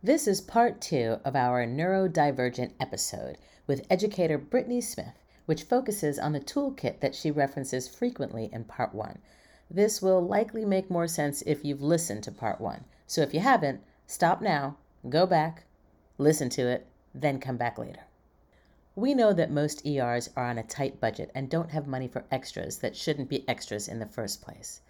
This is part two of our neurodivergent episode with educator Brittany Smith, which focuses on the toolkit that she references frequently in part one. This will likely make more sense if you've listened to part one. So if you haven't, stop now, go back, listen to it, then come back later. We know that most ERs are on a tight budget and don't have money for extras that shouldn't be extras in the first place.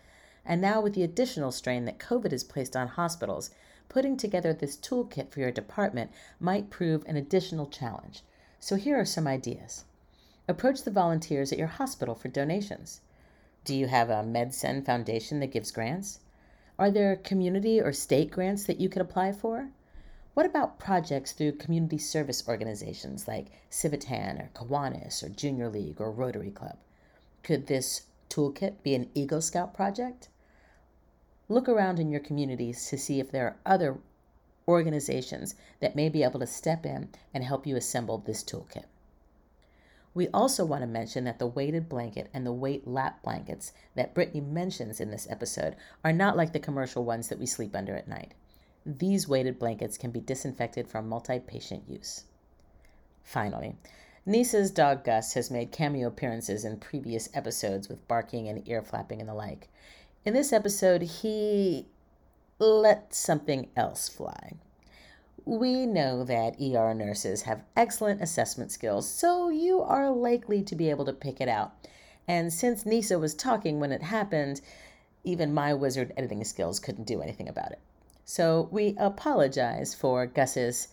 And now, with the additional strain that COVID has placed on hospitals, putting together this toolkit for your department might prove an additional challenge. So, here are some ideas. Approach the volunteers at your hospital for donations. Do you have a MedSend foundation that gives grants? Are there community or state grants that you could apply for? What about projects through community service organizations like Civitan or Kiwanis or Junior League or Rotary Club? Could this toolkit be an Eagle Scout project? Look around in your communities to see if there are other organizations that may be able to step in and help you assemble this toolkit. We also want to mention that the weighted blanket and the weight lap blankets that Brittany mentions in this episode are not like the commercial ones that we sleep under at night. These weighted blankets can be disinfected for multi patient use. Finally, Nyssa's dog Gus has made cameo appearances in previous episodes with barking and ear flapping and the like. In this episode, he let something else fly. We know that ER nurses have excellent assessment skills, so you are likely to be able to pick it out. And since Nyssa was talking when it happened, even my wizard editing skills couldn't do anything about it. So we apologize for Gus's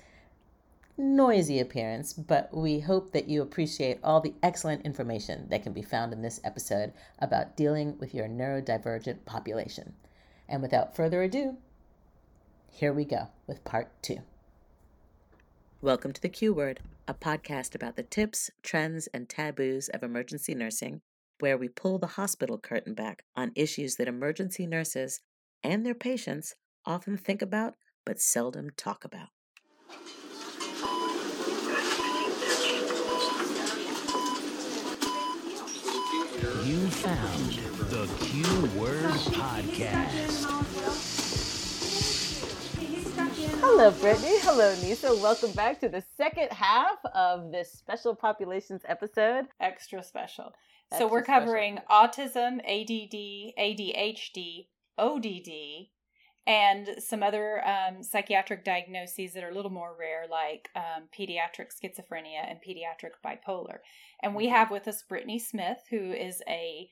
noisy appearance, but we hope that you appreciate all the excellent information that can be found in this episode about dealing with your neurodivergent population. And without further ado, here we go with part two. Welcome to the Q Word, a podcast about the tips, trends, and taboos of emergency nursing, where we pull the hospital curtain back on issues that emergency nurses and their patients often think about but seldom talk about. You found the Q Word Podcast. Hello, Brittany. Hello, Nyssa. Welcome back to the second half of this special populations episode. Extra special. so we're covering autism, ADD, ADHD, ODD, and some other um, psychiatric diagnoses that are a little more rare, like um, pediatric schizophrenia and pediatric bipolar. And we have with us Brittany Smith, who is a,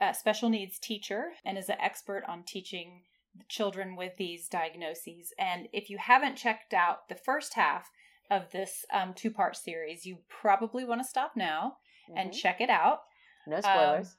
a special needs teacher and is an expert on teaching children with these diagnoses. And if you haven't checked out the first half of this um, two part series, you probably want to stop now and Mhm. check it out. No spoilers.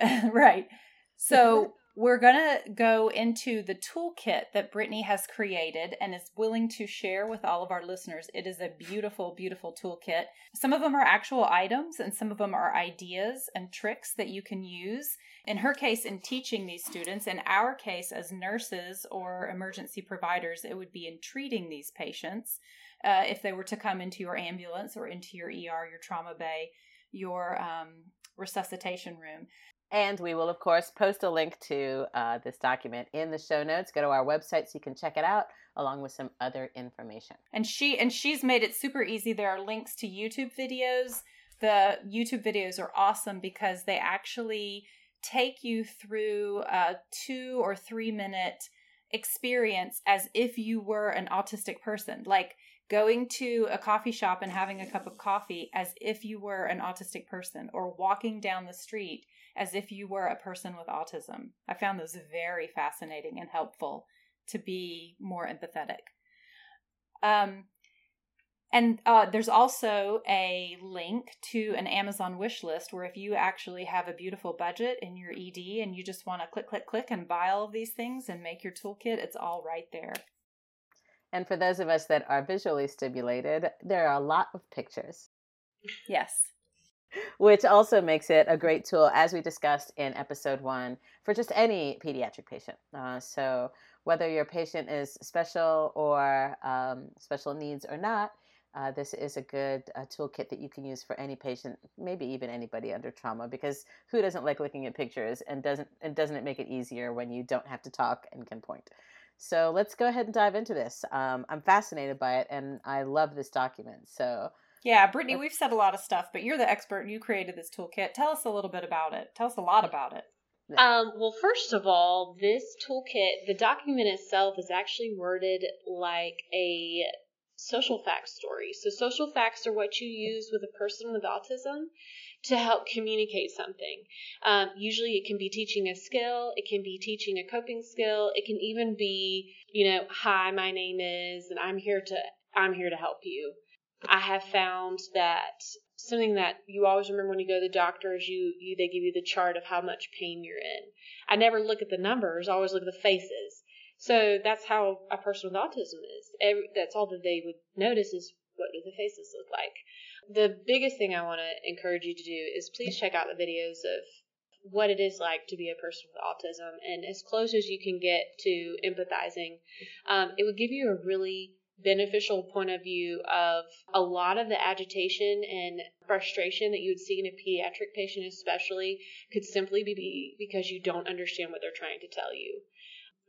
Um, right. So we're going to go into the toolkit that Brittany has created and is willing to share with all of our listeners. It is a beautiful, beautiful toolkit. Some of them are actual items and some of them are ideas and tricks that you can use. In her case, in teaching these students, in our case, as nurses or emergency providers, it would be in treating these patients. Uh, if they were to come into your ambulance or into your ER, your trauma bay, your um, resuscitation room. And we will, of course, post a link to uh, this document in the show notes. Go to our website so you can check it out, along with some other information. and she and she's made it super easy there are links to youtube videos the youtube videos are awesome because they actually take you through a two or three minute experience as if you were an autistic person like going to a coffee shop and having a cup of coffee as if you were an autistic person or walking down the street as if you were a person with autism i found those very fascinating and helpful to be more empathetic um, and uh, there's also a link to an Amazon wish list where if you actually have a beautiful budget in your ED and you just want to click, click, click and buy all of these things and make your toolkit, it's all right there. And for those of us that are visually stimulated, there are a lot of pictures, Yes. which also makes it a great tool, as we discussed in episode one, for just any pediatric patient. Uh, so, whether your patient is special or um, special needs or not, uh, this is a good uh, toolkit that you can use for any patient, maybe even anybody under trauma. Because who doesn't like looking at pictures, and doesn't and doesn't it make it easier when you don't have to talk and can point? So let's go ahead and dive into this. Um, I'm fascinated by it, and I love this document. So yeah, Brittany, we've said a lot of stuff, but you're the expert. And you created this toolkit. Tell us a little bit about it. Tell us a lot about it. Um, well, first of all, this toolkit, the document itself is actually worded like a social facts story. So, social facts are what you use with a person with autism to help communicate something. Um, usually, it can be teaching a skill, it can be teaching a coping skill, it can even be, you know, hi, my name is, and I'm here to I'm here to help you. I have found that something that you always remember when you go to the doctor is you, you they give you the chart of how much pain you're in. I never look at the numbers, I always look at the faces. So that's how a person with autism is. Every, that's all that they would notice is what do the faces look like. The biggest thing I want to encourage you to do is please check out the videos of what it is like to be a person with autism and as close as you can get to empathizing. Um, it would give you a really beneficial point of view of a lot of the agitation and frustration that you would see in a pediatric patient, especially, could simply be because you don't understand what they're trying to tell you.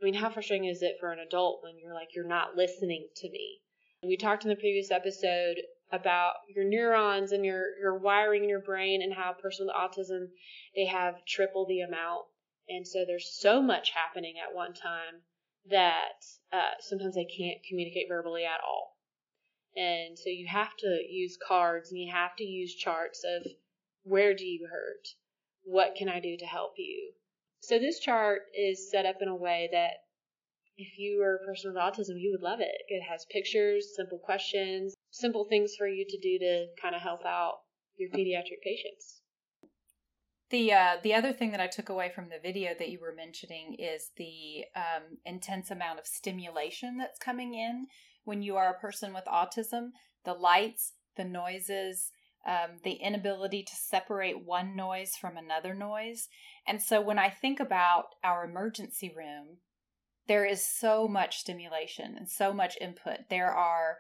I mean, how frustrating is it for an adult when you're like, you're not listening to me? We talked in the previous episode about your neurons and your, your wiring in your brain and how a person with autism, they have triple the amount. And so there's so much happening at one time that uh, sometimes they can't communicate verbally at all. And so you have to use cards and you have to use charts of where do you hurt? What can I do to help you? So this chart is set up in a way that if you were a person with autism, you would love it. It has pictures, simple questions, simple things for you to do to kind of help out your pediatric patients. The uh, the other thing that I took away from the video that you were mentioning is the um, intense amount of stimulation that's coming in when you are a person with autism. The lights, the noises, um, the inability to separate one noise from another noise. And so when I think about our emergency room, there is so much stimulation and so much input. There are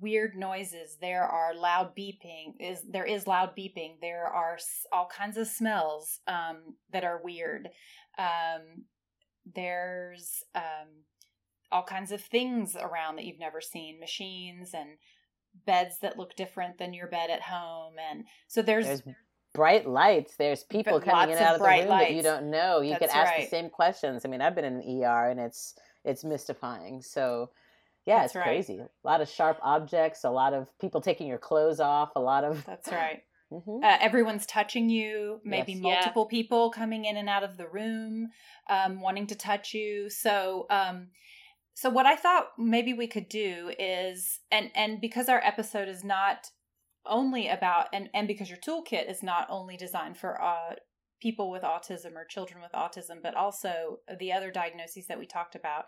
weird noises. There are loud beeping is there is loud beeping. There are all kinds of smells um, that are weird. Um, there's um, all kinds of things around that you've never seen. Machines and beds that look different than your bed at home and so there's, there's bright lights. There's people coming in and out of the room lights. that you don't know. You That's could ask right. the same questions. I mean i've been in an er and it's it's mystifying. So yeah, That's it's right. crazy. A lot of sharp objects, a lot of people taking your clothes off, a lot of. That's right. Mm-hmm. Uh, everyone's touching you, maybe yes. multiple yeah. people coming in and out of the room, um, wanting to touch you. So, um, so what I thought maybe we could do is, and and because our episode is not only about, and and because your toolkit is not only designed for uh, people with autism or children with autism, but also the other diagnoses that we talked about.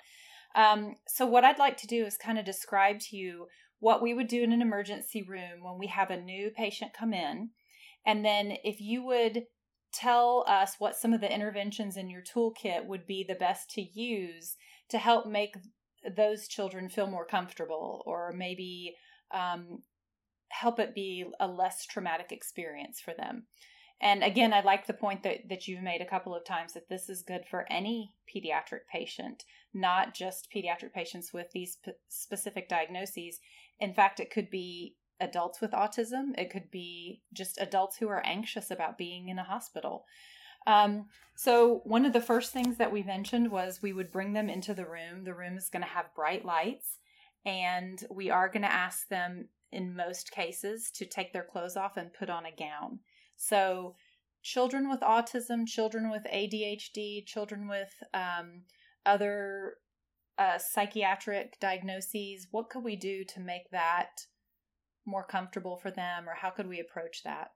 Um, so, what I'd like to do is kind of describe to you what we would do in an emergency room when we have a new patient come in. And then, if you would tell us what some of the interventions in your toolkit would be the best to use to help make those children feel more comfortable or maybe um, help it be a less traumatic experience for them. And again, I like the point that, that you've made a couple of times that this is good for any pediatric patient, not just pediatric patients with these p- specific diagnoses. In fact, it could be adults with autism, it could be just adults who are anxious about being in a hospital. Um, so, one of the first things that we mentioned was we would bring them into the room. The room is going to have bright lights, and we are going to ask them, in most cases, to take their clothes off and put on a gown. So, children with autism, children with ADHD, children with um, other uh, psychiatric diagnoses, what could we do to make that more comfortable for them, or how could we approach that?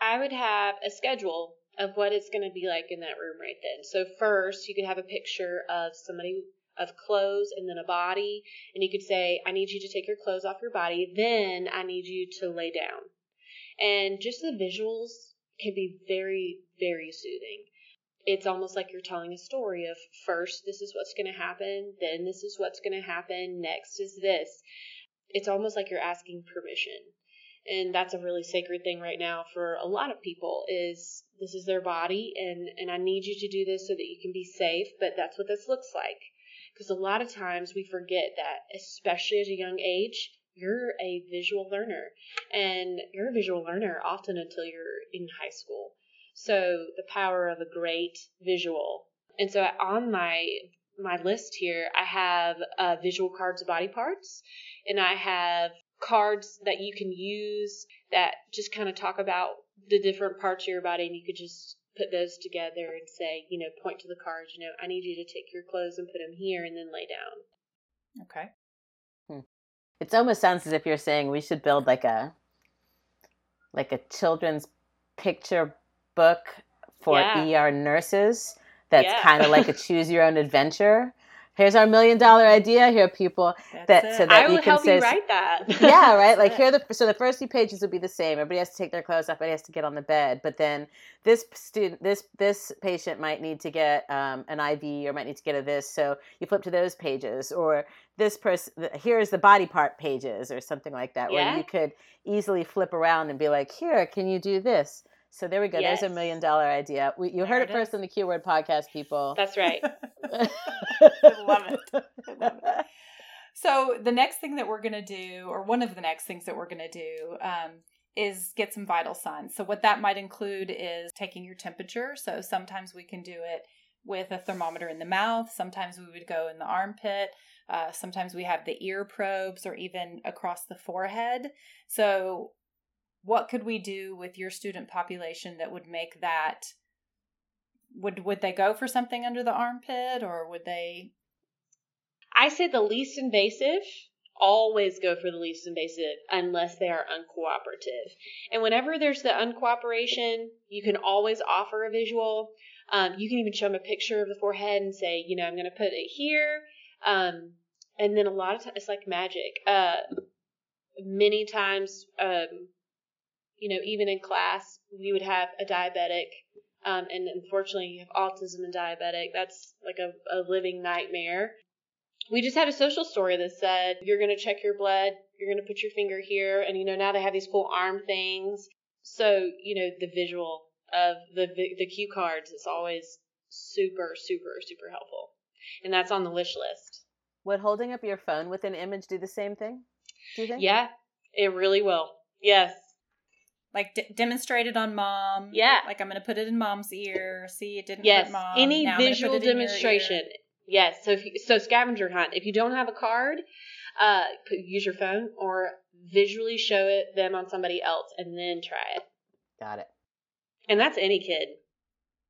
I would have a schedule of what it's going to be like in that room right then. So, first, you could have a picture of somebody of clothes and then a body, and you could say, I need you to take your clothes off your body, then I need you to lay down. And just the visuals can be very, very soothing. It's almost like you're telling a story of first, this is what's going to happen, then this is what's going to happen, next is this. It's almost like you're asking permission. And that's a really sacred thing right now for a lot of people is this is their body and, and I need you to do this so that you can be safe, but that's what this looks like because a lot of times we forget that, especially at a young age, you're a visual learner and you're a visual learner often until you're in high school. So the power of a great visual. And so on my my list here, I have uh, visual cards of body parts, and I have cards that you can use that just kind of talk about the different parts of your body, and you could just put those together and say, you know, point to the cards, you know, I need you to take your clothes and put them here and then lay down. Okay. It almost sounds as if you're saying we should build like a like a children's picture book for Yeah. ER nurses that's Yeah. kind of like a choose your own adventure. Here's our million dollar idea here, people. That's That- it. so that I you would can help you say- write that. yeah, right. Like here, the so the first few pages would be the same. Everybody has to take their clothes off. Everybody has to get on the bed. But then this student, this this patient might need to get um, an IV or might need to get a this. So you flip to those pages, or this person here's the body part pages, or something like that, where you could easily flip around and be like, here, can you do this? So there we go. There's a million dollar idea. We, you There heard it it first in on the Q Word Podcast, people. That's right. Love it. So the next thing that we're gonna do, or one of the next things that we're gonna do, um, is get some vital signs. So what that might include is taking your temperature. So sometimes we can do it with a thermometer in the mouth. Sometimes we would go in the armpit. Uh, sometimes we have the ear probes, or even across the forehead. So what could we do with your student population that would make that? Would would they go for something under the armpit, or would they I say the least invasive. Always go for the least invasive unless they are uncooperative. And whenever there's the uncooperation, you can always offer a visual. Um, you can even show them a picture of the forehead and say, you know, I'm going to put it here. Um, and then a lot of times it's like magic. Uh, many times, um, you know, even in class, we would have a diabetic. Um, and unfortunately, you have autism and diabetic. That's like a, a living nightmare we just had a social story that said you're going to check your blood you're going to put your finger here and you know now they have these cool arm things so you know the visual of the the cue cards is always super super super helpful and that's on the wish list Would holding up your phone with an image do the same thing? Do you think? yeah it really will yes like d- demonstrated on mom? Yeah. Like I'm going to put it in mom's ear. See, it didn't yes hurt mom. any Now I'm gonna put visual it in your demonstration ear. Yes so if you, so scavenger hunt if you don't have a card uh use your phone or visually show it them on somebody else and then try it Got it. and that's any kid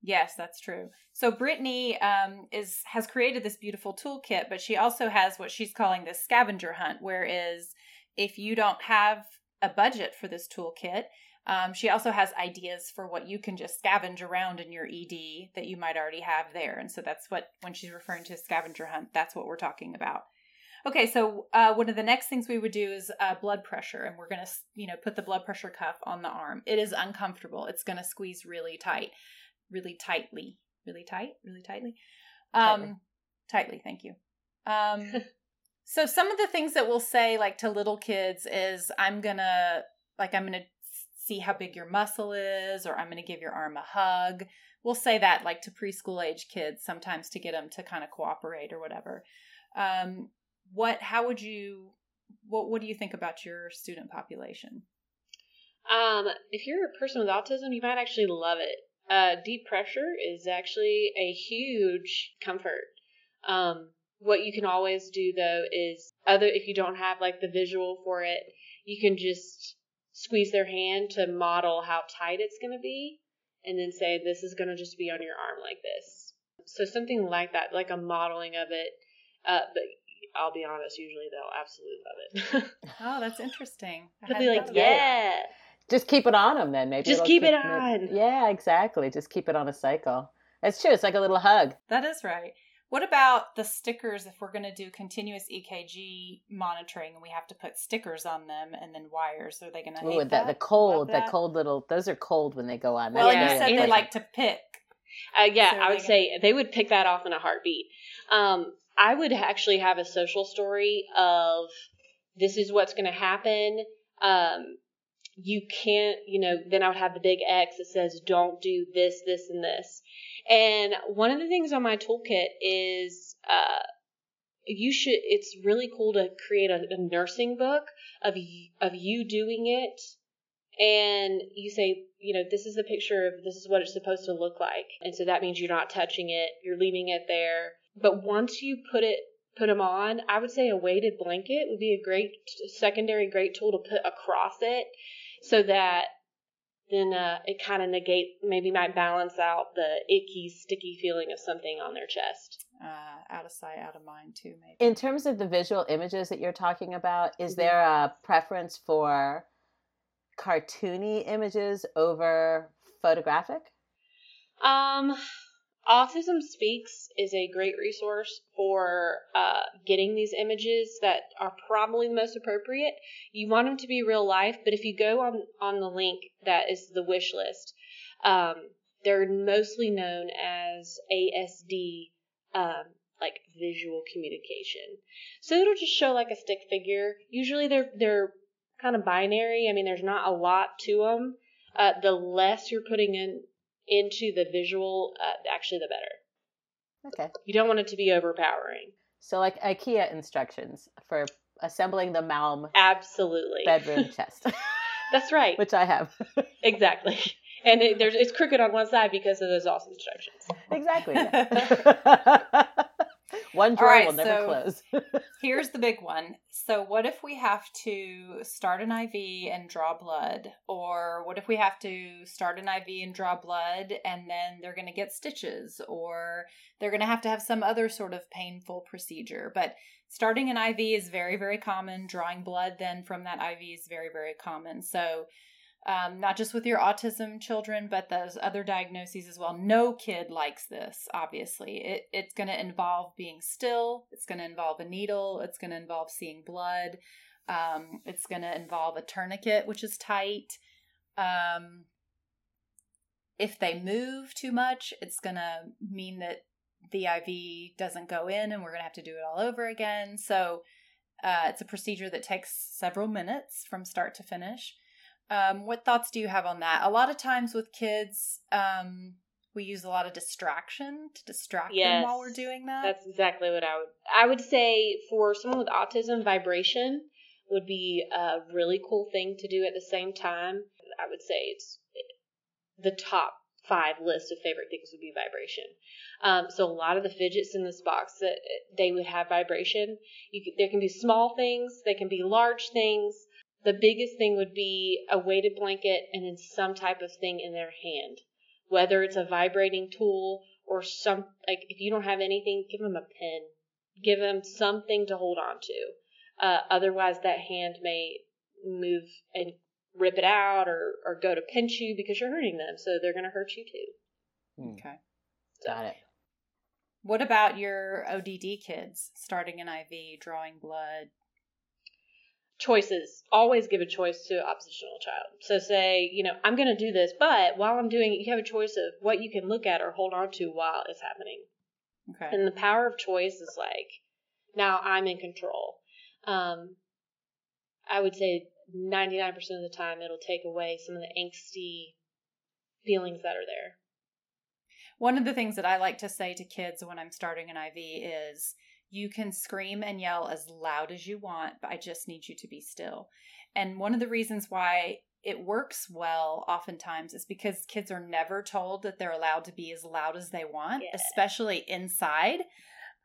Yes, that's true. So Brittany um, is has created this beautiful toolkit, but she also has what she's calling the scavenger hunt, whereas if you don't have a budget for this toolkit, um, she also has ideas for what you can just scavenge around in your ED that you might already have there. And so that's what when she's referring to scavenger hunt, that's what we're talking about. Okay, so uh, one of the next things we would do is uh, blood pressure, and we're gonna, you know, put the blood pressure cuff on the arm. It is uncomfortable. It's gonna squeeze really tight, really tightly, really tight, really tightly, um, Tightly. tightly. Thank you. Um, so some of the things that we'll say, like to little kids, is I'm gonna, like, I'm gonna see how big your muscle is, or I'm gonna give your arm a hug. We'll say that like to preschool age kids sometimes to get them to kind of cooperate or whatever. Um, what how would you what what do you think about your student population Um, if you're a person with autism, you might actually love it. Uh, deep pressure is actually a huge comfort. Um, what you can always do though is other if you don't have like the visual for it, you can just squeeze their hand to model how tight it's going to be, and then say this is going to just be on your arm like this. So something like that, like a modeling of it. Uh, but I'll be honest, usually they'll absolutely love it. oh that's interesting I They'll be like, thought about yeah. Just keep it on them then. Maybe Just it'll keep it keep- on. Yeah, exactly. Just keep it on a cycle. It's true. It's like a little hug. that is right what about the stickers if we're going to do continuous ekg monitoring and we have to put stickers on them and then wires are they going to Ooh, hate that, that the cold, Love the cold little. Those are cold when they go on. well That's and you said they like to pick Uh, yeah, So I would they- say they would pick that off in a heartbeat. Um, I would actually have a social story of this is what's going to happen. Um, you can't, you know, then I would have the big X that says don't do this, this, and this. And one of the things on my toolkit is uh, you should. It's really cool to create a, a nursing book of of you doing it, and you say, you know, this is the picture of this is what it's supposed to look like, and so that means you're not touching it, you're leaving it there. But once you put it put them on, I would say a weighted blanket would be a great secondary great tool to put across it, so that then uh, it kind of negate maybe might balance out the icky sticky feeling of something on their chest uh, out of sight out of mind too maybe In terms of the visual images that you're talking about, is Mhm. there a preference for cartoony images over photographic? um autism speaks is a great resource for uh, getting these images that are probably the most appropriate. You want them to be real life but if you go on on the link that is the wish list um, they're mostly known as asd um, like visual communication. So it'll just show like a stick figure. Usually they're they're kind of binary. I mean there's not a lot to them uh, the less you're putting in into the visual uh, actually the better. Okay. you don't want it to be overpowering. So, like IKEA instructions for assembling the Malm absolutely. bedroom chest, that's right. Which I have. exactly. And it, there's it's crooked on one side because of those awesome instructions. Exactly. One drawer right, will never so- close. Here's the big one. So, what if we have to start an IV and draw blood? Or what if we have to start an IV and draw blood and then they're going to get stitches? Or they're going to have to have some other sort of painful procedure? But starting an IV is very, very common. Drawing blood then from that IV is very, very common. So, um, not just with your autism children, but those other diagnoses as well. No kid likes this, obviously. It, it's going to involve being still, it's going to involve a needle, it's going to involve seeing blood, um, it's going to involve a tourniquet, which is tight. Um, if they move too much, it's going to mean that the IV doesn't go in and we're going to have to do it all over again. So, uh, it's a procedure that takes several minutes from start to finish. Um, what thoughts do you have on that? A lot of times with kids, um, we use a lot of distraction to distract them while we're doing that. That's exactly what I would. I would say for someone with autism, vibration would be a really cool thing to do at the same time. I would say it's the top five list of favorite things would be vibration. Um, so a lot of the fidgets in this box that they would have vibration. You could, there can be small things, they can be large things. The biggest thing would be a weighted blanket and then some type of thing in their hand, whether it's a vibrating tool or some like if you don't have anything, give them a pen, give them something to hold on to. Uh, otherwise, that hand may move and rip it out or or go to pinch you because you're hurting them, so they're going to hurt you too. Hmm, okay. Got it. What about your ODD kids starting an IV, drawing blood? Choices. Always give a choice to an oppositional child. So say, you know, I'm going to do this, but while I'm doing it, you have a choice of what you can look at or hold on to while it's happening. Okay. And the power of choice is like, now I'm in control. Um, I would say 99% of the time it'll take away some of the angsty feelings that are there. One of the things that I like to say to kids when I'm starting an IV is you can scream and yell as loud as you want, but I just need you to be still. And one of the reasons why it works well oftentimes is because kids are never told that they're allowed to be as loud as they want, Yeah. especially inside.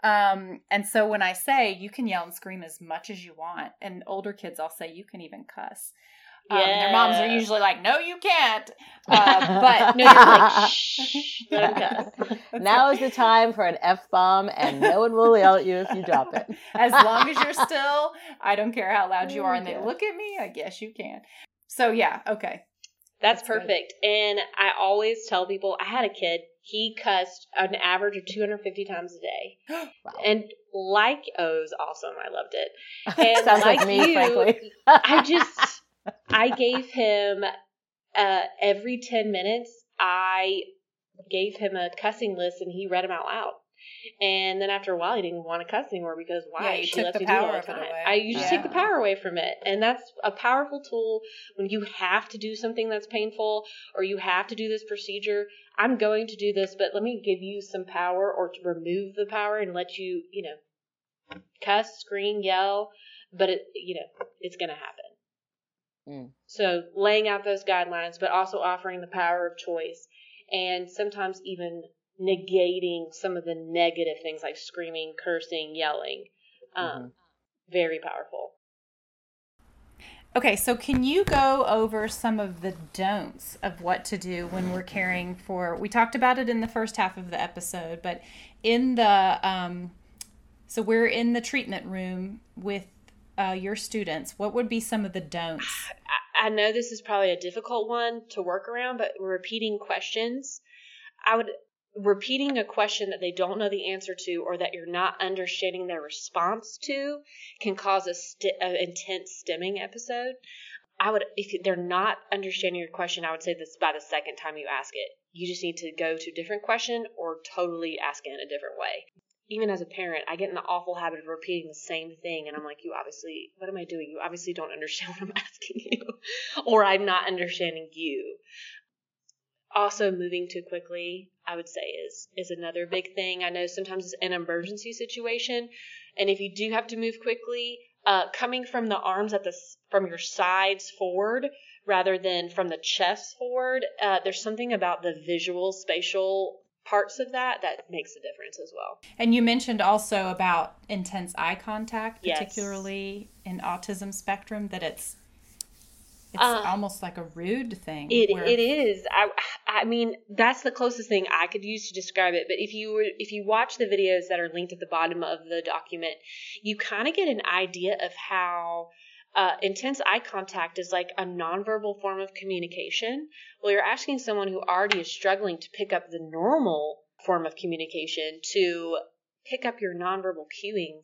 Um, and so when I say you can yell and scream as much as you want, and older kids, I'll say you can even cuss. Um, and their moms are usually like, "No, you can't." Uh, but No, you're like, shh, let 'em cuss. now is the time for an F bomb, and no one will yell at you if you drop it. as long as you're still, I don't care how loud you are, and they look at me. I guess you can. So yeah, okay. That's, That's good. perfect. And I always tell people I had a kid, he cussed an average of 250 times a day. Wow. And like, oh, it was awesome. I loved it. And Sounds like, like me, you, frankly. I just, I gave him uh, every 10 minutes, I gave him a cussing list and he read them out loud. And then after a while, he didn't want to cuss anymore because why? Yeah, you she took lets the me do it all power the time. away. I you just take the power away from it, and that's a powerful tool when you have to do something that's painful or you have to do this procedure. I'm going to do this, but let me give you some power or to remove the power and let you, you know, cuss, scream, yell, but it, you know, it's going to happen. Mm. So laying out those guidelines, but also offering the power of choice and sometimes even negating some of the negative things like screaming, cursing, yelling. Um, Mhm. Very powerful. Okay, so can you go over some of the don'ts of what to do when we're caring for? We talked about it in the first half of the episode, but in the um, so we're in the treatment room with uh, your students. What would be some of the don'ts? I, know this is probably a difficult one to work around, but repeating questions. I would repeating a question that they don't know the answer to or that you're not understanding their response to can cause a, st- intense stimming episode. I would, if they're not understanding your question, I would say this by the second time you ask it. You just need to go to a different question or totally ask it in a different way. Even as a parent, I get in the awful habit of repeating the same thing, and I'm like, you obviously, what am I doing? You obviously don't understand what I'm asking you, or I'm not understanding you also moving too quickly i would say is is another big thing i know sometimes it's an emergency situation and if you do have to move quickly uh, coming from the arms at the from your sides forward rather than from the chest forward uh, there's something about the visual spatial parts of that that makes a difference as well And you mentioned also about intense eye contact, Yes. particularly in autism spectrum, that it's it's Uh, almost like a rude thing. It where- it is. I I mean that's the closest thing I could use to describe it. But if you were if you watch the videos that are linked at the bottom of the document, you kind of get an idea of how uh, intense eye contact is like a nonverbal form of communication. Well, you're asking someone who already is struggling to pick up the normal form of communication to pick up your nonverbal cueing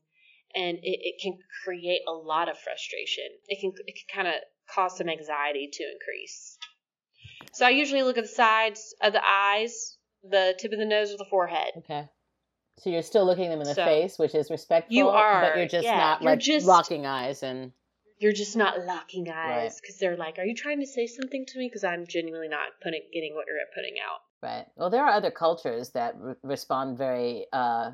and it, it can create a lot of frustration. It can it can kind of cause some anxiety to increase. So I usually look at the sides of the eyes, the tip of the nose, or the forehead. Okay. So you're still looking them in the So- face, which is respectful. You are, but you're just yeah, not you're like just- locking eyes and You're just not locking eyes Right. because they're like, "Are you trying to say something to me?" Because I'm genuinely not putting getting what you're putting out. right. Well, there are other cultures that re- respond very uh,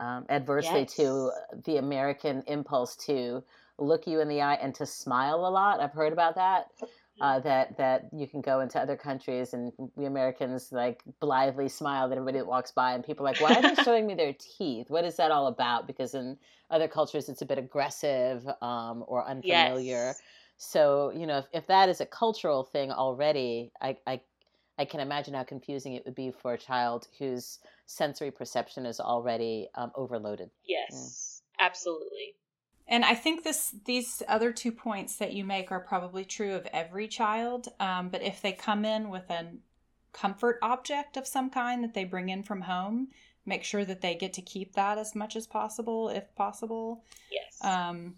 um, adversely to the American impulse to look you in the eye and to smile a lot. I've heard about that. Uh, that that you can go into other countries and we Americans like blithely smile that everybody that walks by and people are like, why are they showing me their teeth? What is that all about? Because in other cultures it's a bit aggressive um, or unfamiliar. Yes. So you know, if, if that is a cultural thing already, I, I I can imagine how confusing it would be for a child whose sensory perception is already um, overloaded. Yes, absolutely. And I think this these other two points that you make are probably true of every child. Um, but if they come in with a comfort object of some kind that they bring in from home, make sure that they get to keep that as much as possible, if possible. Yes. Um,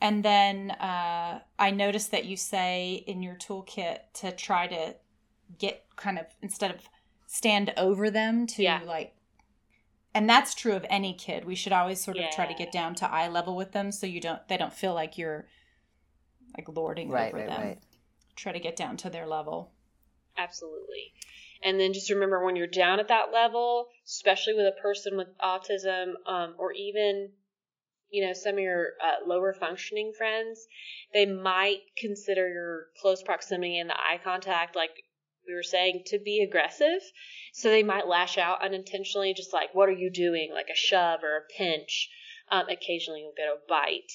and then uh, I noticed that you say in your toolkit to try to get kind of instead of stand over them to Yeah. like and that's true of any kid we should always sort of try to get down to eye level with them so you don't they don't feel like you're like lording Right, over right, them right. try to get down to their level Absolutely. And then just remember when you're down at that level, especially with a person with autism, um, or even, you know, some of your uh, lower functioning friends, they might consider your close proximity and the eye contact, like we were saying, to be aggressive. So they might lash out unintentionally, just like, what are you doing? Like a shove or a pinch. Um, occasionally you'll get a bite.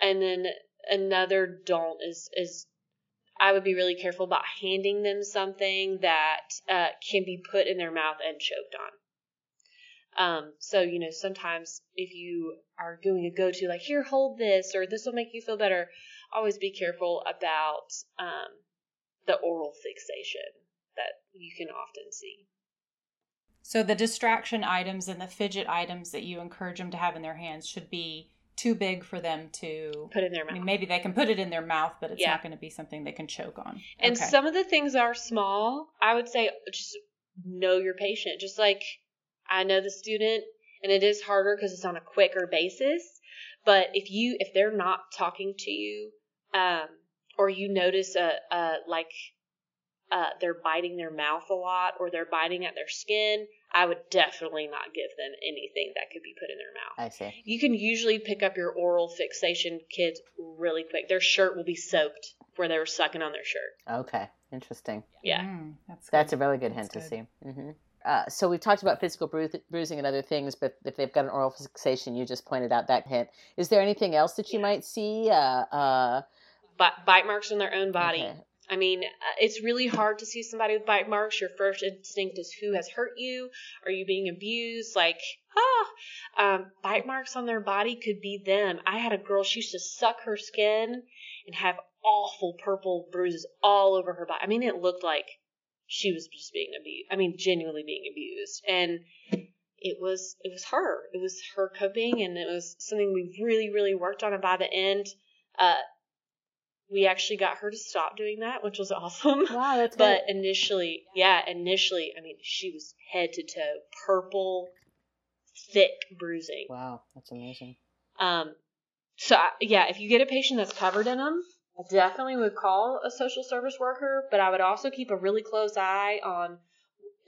And then another don't is, is I would be really careful about handing them something that uh, can be put in their mouth and choked on. Um, so you know, sometimes if you are doing a go-to, like here, hold this, or this will make you feel better, always be careful about um, the oral fixation that you can often see. so the distraction items and the fidget items that you encourage them to have in their hands should be too big for them to Put in their I mouth. mean, maybe they can put it in their mouth, but it's Yeah. not going to be something they can choke on. And Okay. some of the things are small. I would say just know your patient. Just like I know the student, and it is harder because it's on a quicker basis. But if you if they're not talking to you, um, or you notice a, a like uh, they're biting their mouth a lot or they're biting at their skin, I would definitely not give them anything that could be put in their mouth. I see. You can usually pick up your oral fixation kids really quick. Their shirt will be soaked where they were sucking on their shirt. Okay, interesting. Yeah. Mm, that's That's a really good hint That's to good. see. hmm Uh, so we've talked about physical bru- bruising and other things, but if they've got an oral fixation, you just pointed out that hint. Is there anything else that you might see? Uh, uh, Bi- bite marks on their own body. okay. I mean, uh, it's really hard to see somebody with bite marks. Your first instinct is who has hurt you? Are you being abused? Like, ah, um, bite marks on their body could be them. I had a girl, she used to suck her skin and have awful purple bruises all over her body. I mean, it looked like she was just being abused. I mean, genuinely being abused. And it was, it was her. It was her coping and it was something we really, really worked on. And by the end, uh, we actually got her to stop doing that, which was awesome. Wow, that's But good. initially, yeah, initially, I mean, she was head to toe purple, thick bruising. Wow, that's amazing. Um, so I- yeah, if you get a patient that's covered in them, I definitely would call a social service worker. But I would also keep a really close eye on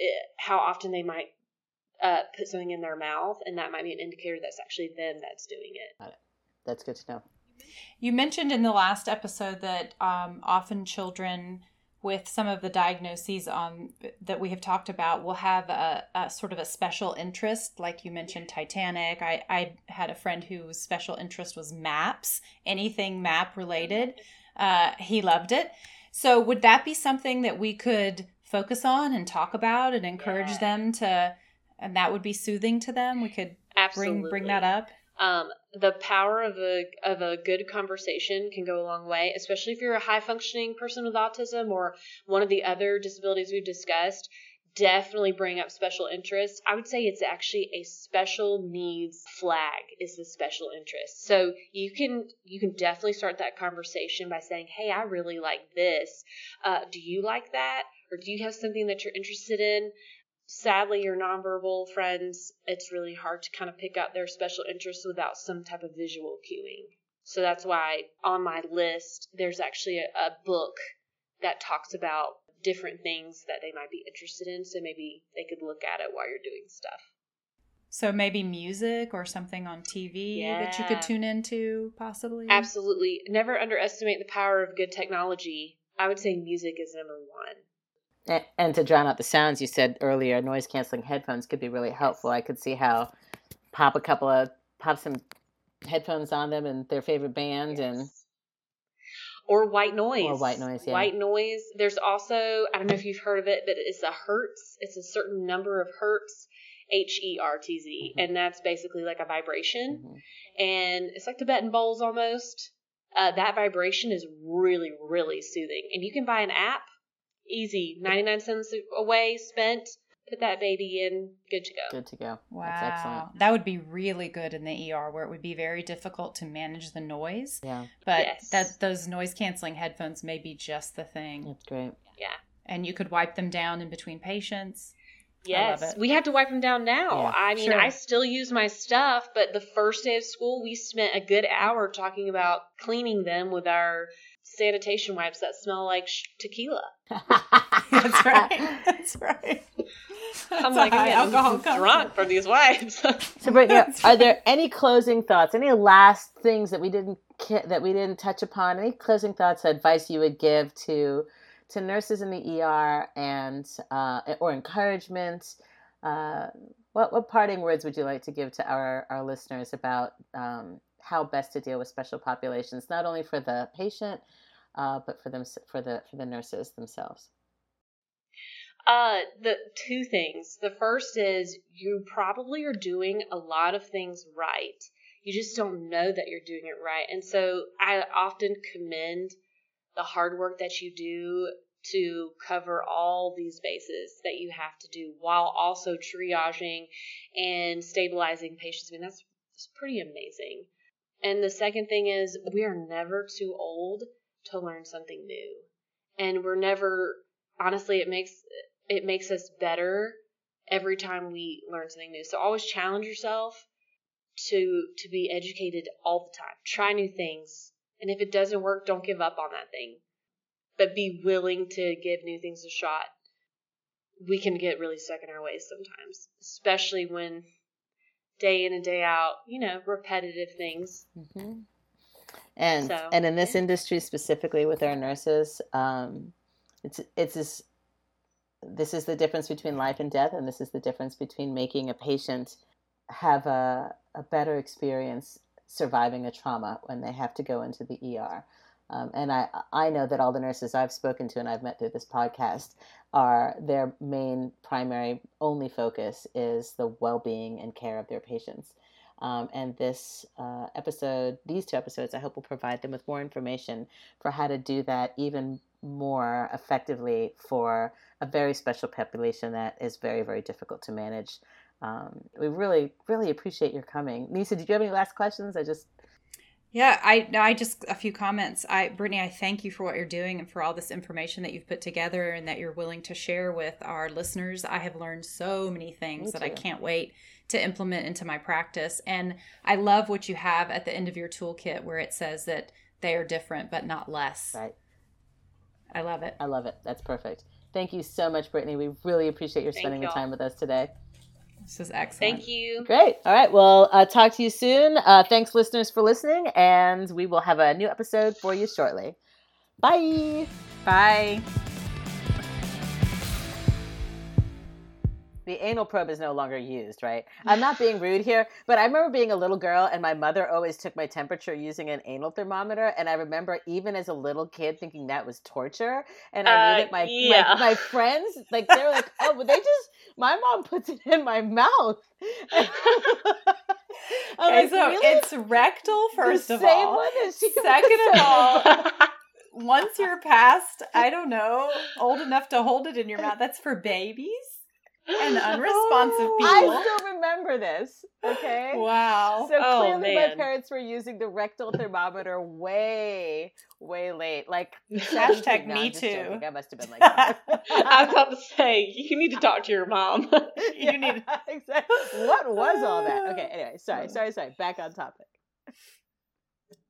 eh, how often they might uh, put something in their mouth, and that might be an indicator that's actually them that's doing it. That's good to know. You mentioned in the last episode that um, often children with some of the diagnoses um, that we have talked about will have a, a sort of a special interest. Like you mentioned, Titanic. I, I had a friend whose special interest was maps, anything map related. Uh, he loved it. So, would that be something that we could focus on and talk about and encourage Yeah. them to? And that would be soothing to them. We could Absolutely bring bring that up. Um, the power of a of a good conversation can go a long way, especially if you're a high functioning person with autism or one of the other disabilities we've discussed. Definitely bring up special interests. I would say it's actually a special needs flag is the special interest. So you can you can definitely start that conversation by saying, "Hey, I really like this. Uh, do you like that? Or do you have something that you're interested in?" Sadly your nonverbal friends it's really hard to kind of pick out their special interests without some type of visual cueing. So that's why on my list there's actually a, a book that talks about different things that they might be interested in. So maybe they could look at it while you're doing stuff. So maybe music or something on TV that you could tune into, possibly. absolutely. Never underestimate the power of good technology. I would say music is number one And to drown out the sounds, you said earlier, noise canceling headphones could be really helpful. I could see how pop a couple of pop some headphones on them and their favorite band and or white noise. Or white noise, yeah. White noise. There's also I don't know if you've heard of it, but it's a hertz. It's a certain number of hertz, H E R T Z, Mhm. and that's basically like a vibration, Mhm. and it's like Tibetan bowls almost. Uh, that vibration is really, really soothing, and you can buy an app, easy, ninety nine cents away, spent. Put that baby in, good to go. good to go. Wow. That's excellent. That would be really good in the ER where it would be very difficult to manage the noise. Yeah, But Yes. that those noise canceling headphones may be just the thing. that's great. Yeah. And you could wipe them down in between patients. I Yes, we have to wipe them down now. Yeah, I mean, sure. I still use my stuff, but the first day of school, we spent a good hour talking about cleaning them with our sanitation wipes that smell like sh- tequila. That's right. That's right. I'm That's like, high I'm alcohol getting drunk from these wipes. So, Brittany, That's are there any closing thoughts? Any last things that we didn't that we didn't touch upon? Any closing thoughts, advice you would give to to nurses in the ER, and uh, or encouragement? Uh, what what parting words would you like to give to our our listeners about um, how best to deal with special populations, not only for the patient, uh, but for them for the for the nurses themselves? Uh, the two things. The first is you probably are doing a lot of things right. You just don't know that you're doing it right. And so I often commend the hard work that you do to cover all these bases that you have to do while also triaging and stabilizing patients. I mean, that's, that's pretty amazing. And the second thing is, we are never too old to learn something new. And we're never, honestly, it makes, it makes us better every time we learn something new. So always challenge yourself to to be educated all the time. Try new things. And if it doesn't work, don't give up on that thing. But be willing to give new things a shot. we can get really stuck in our ways sometimes, especially when day in and day out, you know, repetitive things. Mm-hmm. And So, and in this yeah. industry specifically with our nurses, um, it's it's this this is the difference between life and death, and this is the difference between making a patient have a, a better experience surviving a trauma when they have to go into the ER. Um, and I, I know that all the nurses I've spoken to and I've met through this podcast are their main primary only focus is the well-being and care of their patients. Um, and this uh, episode, these two episodes, I hope will provide them with more information for how to do that even more effectively for a very special population that is very, very difficult to manage. Um, we really, really appreciate your coming. Nyssa, did you have any last questions? I just Yeah, I I just a few comments. I Britanny, I thank you for what you're doing and for all this information that you've put together and that you're willing to share with our listeners. I have learned so many things Me that I can't wait to implement into my practice. And I love what you have at the end of your toolkit where it says that they are different but not less. right. I love it. I love it. That's perfect. Thank you so much, Britanny. We really appreciate your Thank spending the y'all. time with us today. This is excellent. Thank you. Great. All right. Well, uh, talk to you soon. Uh, thanks, listeners, for listening, and we will have a new episode for you shortly. Bye. Bye. The anal probe is no longer used, right? I'm not being rude here, but I remember being a little girl and my mother always took my temperature using an anal thermometer. And I remember even as a little kid thinking that was torture. And I Uh, knew that my, yeah. my, my friends, like, they were like, oh, but they just, my mom puts it in my mouth. Okay, like, so "Really? it's rectal, first the of same all. one as she Second of all, once you're past, I don't know, old enough to hold it in your mouth, that's for babies and unresponsive people. I still remember this. Okay. wow. So Oh, clearly, my parents were using the rectal thermometer way, way late. Like Hashtag No, me I'm too. I must have been like. I was about to say, you need to talk to your mom. You need exactly. What was all that? Okay. Anyway, sorry, sorry, sorry. Back on topic.